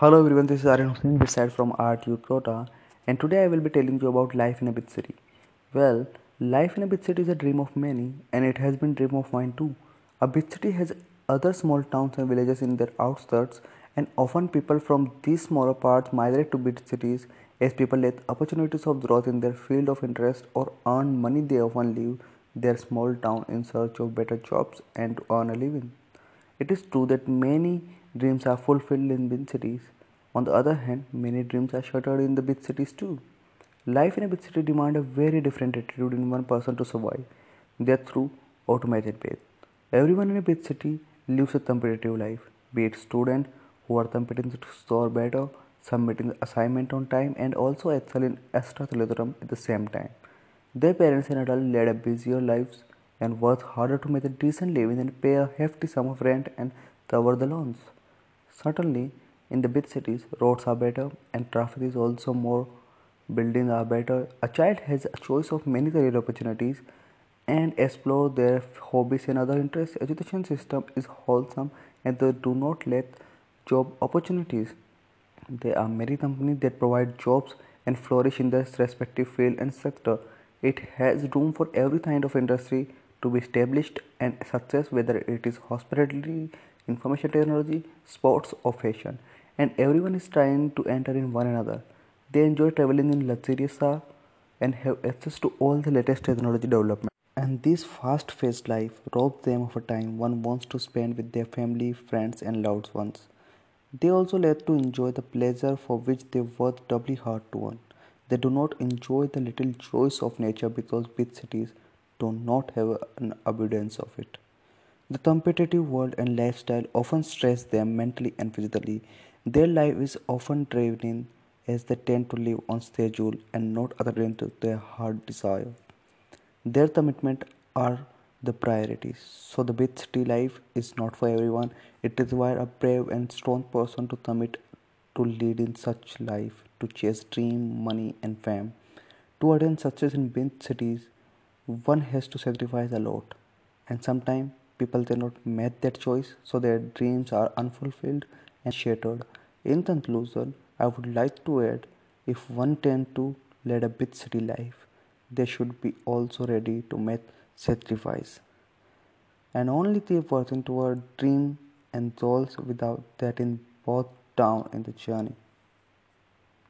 Hello everyone, this is Aryan Hussain, this side from RTU Kota, and today I will be telling you about life in a big city. Well, life in a big city is a dream of many, and it has been dream of mine too. A big city has other small towns and villages in their outskirts, and often people from these smaller parts migrate to big cities as people get opportunities of growth in their field of interest or earn money. They often leave their small town in search of better jobs and to earn a living. It is true that many dreams are fulfilled in big cities. On the other hand, many dreams are shattered in the big cities too. Life in a big city demands a very different attitude in one person to survive. That through automated path. Everyone in a big city lives a competitive life, be it students who are competing to score better, submitting assignment on time, and also excel in extracurriculum at the same time. Their parents and adults lead a busier lives and work harder to make a decent living and pay a hefty sum of rent and cover the loans. Certainly, in the big cities, roads are better and traffic is also more, buildings are better. A child has a choice of many career opportunities and explore their hobbies and other interests. Education system is wholesome and they do not let job opportunities. There are many companies that provide jobs and flourish in their respective field and sector. It has room for every kind of industry to be established and success whether it is hospitality, information technology, sports or fashion. And everyone is trying to enter in one another. They enjoy traveling in luxurious car and have access to all the latest technology development. And this fast-paced life robs them of a time one wants to spend with their family, friends and loved ones. They also let to enjoy the pleasure for which they work doubly hard to earn. They do not enjoy the little joys of nature because big cities do not have an abundance of it. The competitive world and lifestyle often stress them mentally and physically. Their life is often draining as they tend to live on schedule and not according to their heart desire. Their commitment are the priorities. So the big city life is not for everyone. It requires a brave and strong person to commit to lead in such life, to chase dream, money and fame. To attain success in big cities, one has to sacrifice a lot. And sometimes people cannot make that choice, so their dreams are unfulfilled and shattered. In conclusion, I would like to add if one tend to lead a big city life, they should be also ready to make sacrifice. And only keep working toward dream and goals without that in bogged down in the journey.